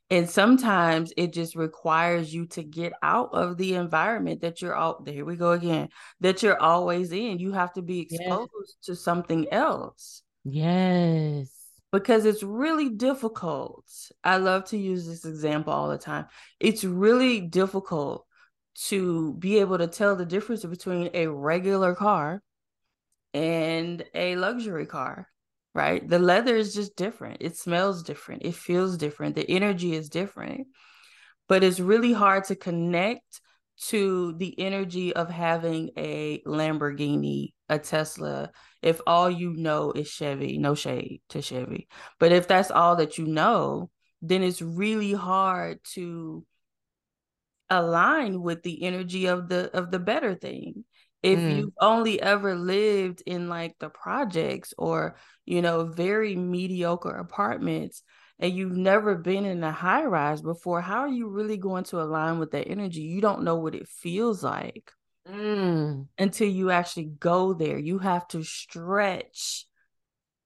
And sometimes it just requires you to get out of the environment that you're all there we go again that you're always in. You have to be exposed yes. to something else. Yes. Because it's really difficult. I love to use this example all the time. It's really difficult to be able to tell the difference between a regular car and a luxury car, right? The leather is just different. It smells different. It feels different. The energy is different. But it's really hard to connect to the energy of having a Lamborghini, a Tesla, if all you know is Chevy, no shade to Chevy. But if that's all that you know, then it's really hard to align with the energy of the of the better thing if mm. you've only ever lived in like the projects or you know very mediocre apartments and you've never been in a high rise before how are you really going to align with that energy you don't know what it feels like mm. until you actually go there you have to stretch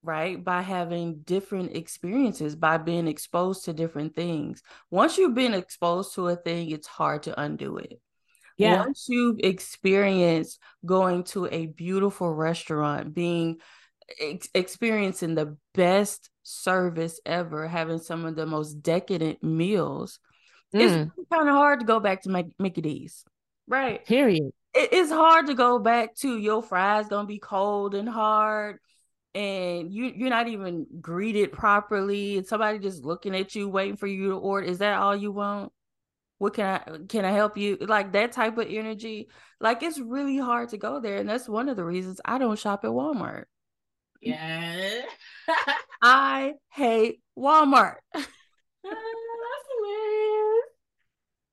right? By having different experiences, by being exposed to different things. Once you've been exposed to a thing, it's hard to undo it. Yeah. Once you've experienced going to a beautiful restaurant, being ex- experiencing the best service ever, having some of the most decadent meals, mm. it's kind of hard to go back to Mickey D's. Right. Period. It, it's hard to go back to your fries gonna be cold and hard and you you're not even greeted properly and somebody just looking at you waiting for you to order. Is that all you want? What can i can i help you? Like that type of energy. Like it's really hard to go there and that's one of the reasons i don't shop at walmart. Yeah. I hate walmart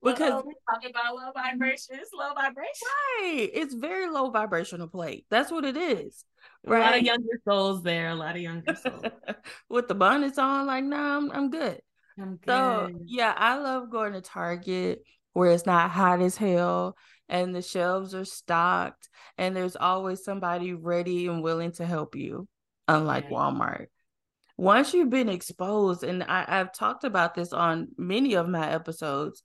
because uh, we're talking about low vibration, it's low vibration. Right. It's very low vibrational plate. That's what it is. Right. A lot of younger souls there, a lot of younger souls. With the bonnets on, like, no, nah, I'm I'm good. I'm good. So yeah, I love going to Target where it's not hot as hell and the shelves are stocked and there's always somebody ready and willing to help you, unlike yeah. Walmart. Once you've been exposed, and I, I've talked about this on many of my episodes,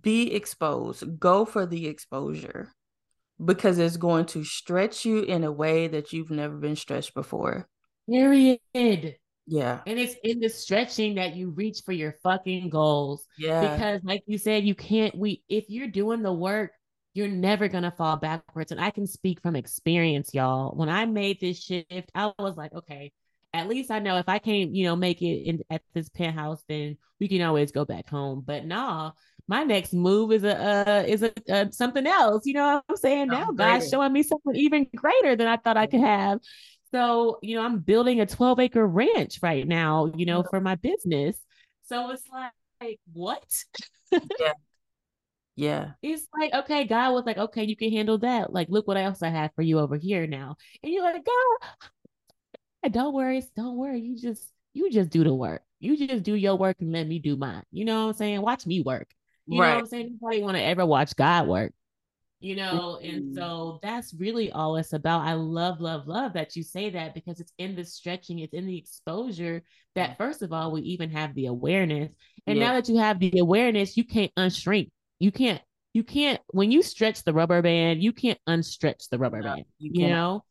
be exposed, go for the exposure because it's going to stretch you in a way that you've never been stretched before. Period. Yeah. And it's in the stretching that you reach for your fucking goals. Yeah. Because like you said, you can't we if you're doing the work, you're never gonna fall backwards. And I can speak from experience, y'all. When I made this shift, I was like, okay, at least I know if I can't, you know, make it in at this penthouse, then we can always go back home. But nah, my next move is a uh, is a uh, something else. You know what I'm saying? Now God's showing me something even greater than I thought I could have. So, you know, I'm building a 12 acre ranch right now, you know, for my business. So it's like, what? yeah. Yeah. It's like, okay, God was like, okay, you can handle that. Like, look what else I have for you over here now. And you're like, God, don't worry, don't worry. You just you just do the work. You just do your work and let me do mine. You know what I'm saying? Watch me work. You right. know what I'm saying? Nobody want to ever watch God work. You know, mm-hmm. and so that's really all it's about. I love, love, love that you say that because it's in the stretching, it's in the exposure that first of all, we even have the awareness. And yeah. now that you have the awareness, you can't unshrink. You can't, you can't, when you stretch the rubber band, you can't unstretch the rubber no, band. You, you know?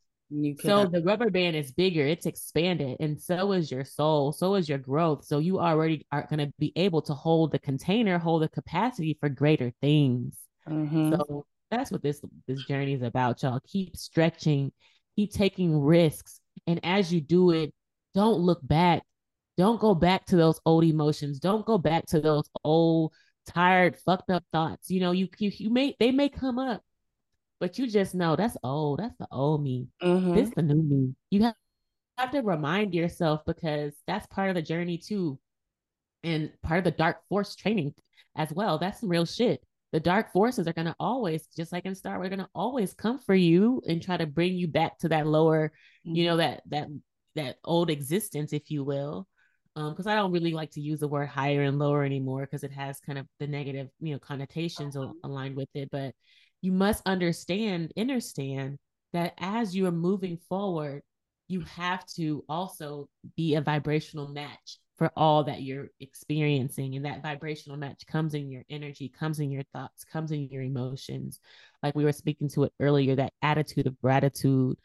So the rubber band is bigger, it's expanded, and so is your soul, so is your growth. So you already are going to be able to hold the container, hold the capacity for greater things. Mm-hmm. So that's what this this journey is about, y'all. Keep stretching, keep taking risks, and as you do it, don't look back. Don't go back to those old emotions. Don't go back to those old tired, fucked up thoughts. You know, you you, you may they may come up, but you just know that's old. That's the old me. Mm-hmm. This the new me. You have, have to remind yourself because that's part of the journey too. And part of the dark force training as well. That's some real shit. The dark forces are gonna always, just like in Star, we're gonna always come for you and try to bring you back to that lower, mm-hmm. you know, that that that old existence, if you will um because i don't really like to use the word higher and lower anymore because it has kind of the negative you know connotations uh-huh. aligned with it but you must understand, understand that as you are moving forward, you have to also be a vibrational match for all that you're experiencing. And that vibrational match comes in your energy, comes in your thoughts, comes in your emotions. Like we were speaking to it earlier, that attitude of gratitude,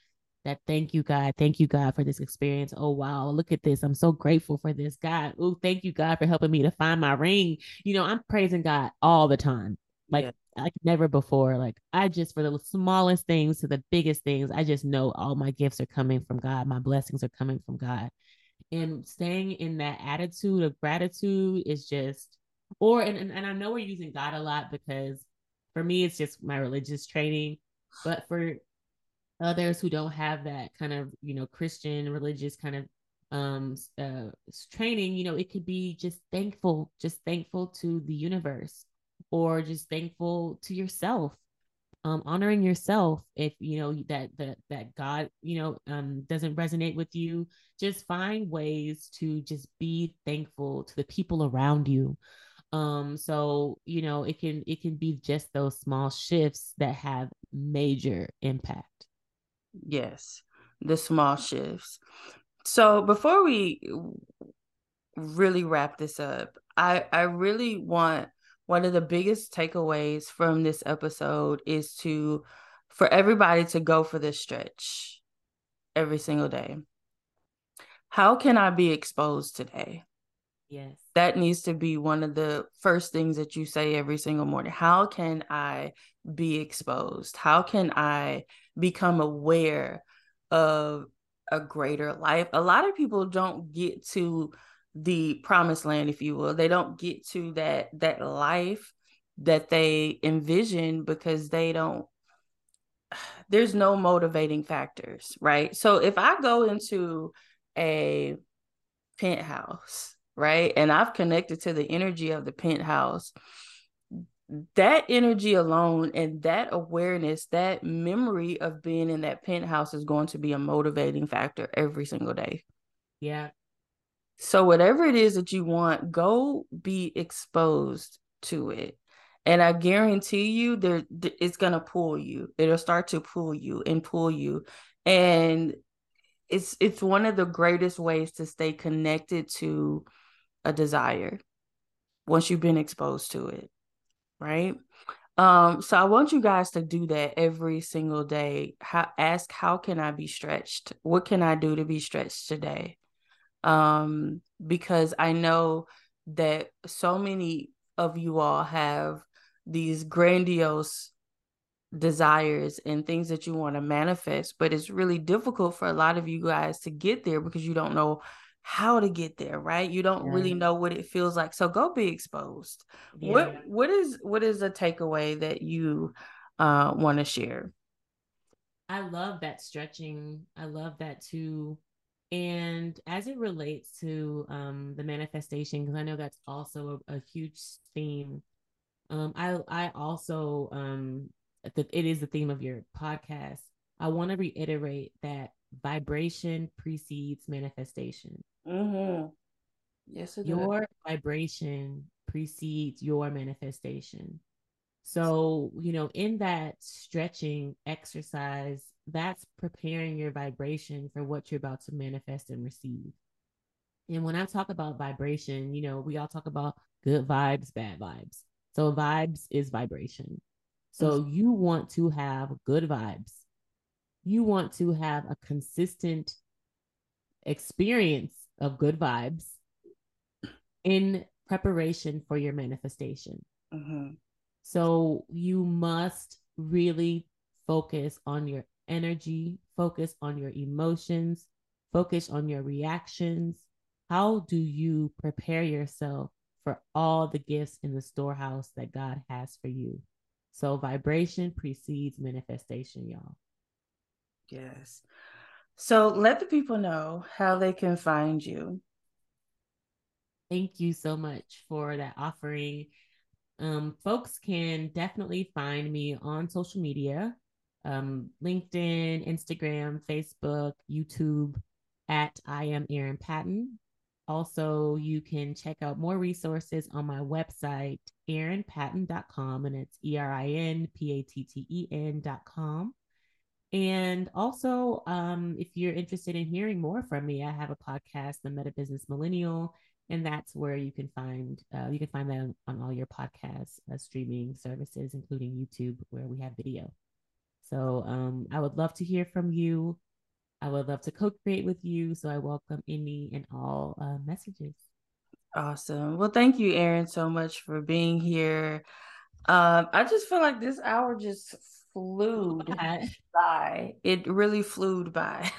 that thank you, God. Thank you, God, for this experience. Oh, wow. Look at this. I'm so grateful for this, God. Oh, thank you, God, for helping me to find my ring. You know, I'm praising God all the time. Like, yeah like never before. Like I just for the smallest things to the biggest things, I just know all my gifts are coming from God. My blessings are coming from God. And staying in that attitude of gratitude is just or and, and, and I know we're using God a lot because for me it's just my religious training. But for others who don't have that kind of, you know, Christian religious kind of um uh training, you know, it could be just thankful, just thankful to the universe or just thankful to yourself um, honoring yourself if you know that that that god you know um, doesn't resonate with you. Just find ways to just be thankful to the people around you. Um so you know it can it can be just those small shifts that have major impact. Yes the small shifts. So before we really wrap this up i i really want one of the biggest takeaways from this episode is to for everybody to go for this stretch every single day. How can I be exposed today? Yes. That needs to be one of the first things that you say every single morning. How can I be exposed? How can I become aware of a greater life? A lot of people don't get to the promised land if you will. They don't get to that that life that they envision because they don't there's no motivating factors, right? So if I go into a penthouse right? And I've connected to the energy of the penthouse. That energy alone and that awareness, that memory of being in that penthouse is going to be a motivating factor every single day. Yeah. So, whatever it is that you want, go be exposed to it. And I guarantee you, there it's gonna pull you. It'll start to pull you and pull you. And it's it's one of the greatest ways to stay connected to a desire once you've been exposed to it, right? Um, so I want you guys to do that every single day. How, ask how can I be stretched? What can I do to be stretched today? Um, because I know that so many of you all have these grandiose desires and things that you want to manifest, but it's really difficult for a lot of you guys to get there because you don't know how to get there right? You don't yeah. really know what it feels like. So go be exposed. Yeah. what what is what is a takeaway that you uh want to share? I love that stretching. I love that too and as it relates to um the manifestation because i know that's also a, a huge theme um i i also um it is the theme of your podcast i want to reiterate that vibration precedes manifestation Mm-hmm. Yes, your does. vibration precedes your manifestation. So, you know, in that stretching exercise, that's preparing your vibration for what you're about to manifest and receive. And when I talk about vibration, you know, we all talk about good vibes, bad vibes. So, vibes is vibration. So, you want to have good vibes. You want to have a consistent experience of good vibes in preparation for your manifestation. Mm-hmm. So you must really focus on your energy, focus on your emotions, focus on your reactions. How do you prepare yourself for all the gifts in the storehouse that God has for you? So vibration precedes manifestation, y'all. Yes. So let the people know how they can find you. Thank you so much for that offering. Um, folks can definitely find me on social media um, LinkedIn, Instagram, Facebook, YouTube at I am Erin Patten. Also, you can check out more resources on my website, erinpatten.com, and it's E R I N P A T T E N.com. And also, um, if you're interested in hearing more from me, I have a podcast, The Meta Business Millennial, and that's where you can find uh, you can find that on, on all your podcast uh, streaming services, including YouTube, where we have video. So um, I would love to hear from you. I would love to co-create with you. So I welcome any and all uh, messages. Awesome. Well, thank you, Erin, so much for being here. Um, I just feel like this hour just flew by. It really flew by.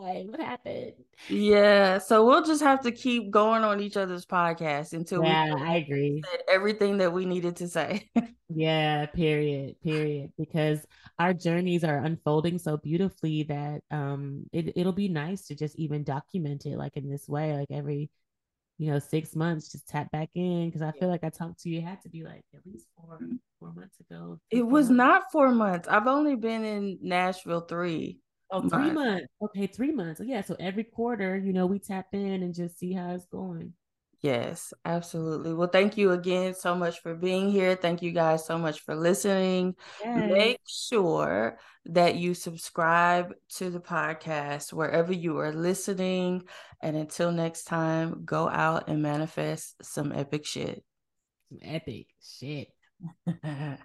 What happened? Yeah, so we'll just have to keep going on each other's podcast until yeah, we I agree. Said everything that we needed to say. yeah, period, period. Because our journeys are unfolding so beautifully that um it, it'll be nice to just even document it like in this way, like every you know, six months, just tap back in because I feel like I talked to you. It had to be like at least four four months ago. It was months. not four months. I've only been in Nashville three. Oh, months. months. Okay, three months. Yeah. So every quarter, you know, we tap in and just see how it's going. Yes, absolutely. Well, thank you again so much for being here. Thank you guys so much for listening. Yes. Make sure that you subscribe to the podcast wherever you are listening. And until next time, go out and manifest some epic shit. some epic shit.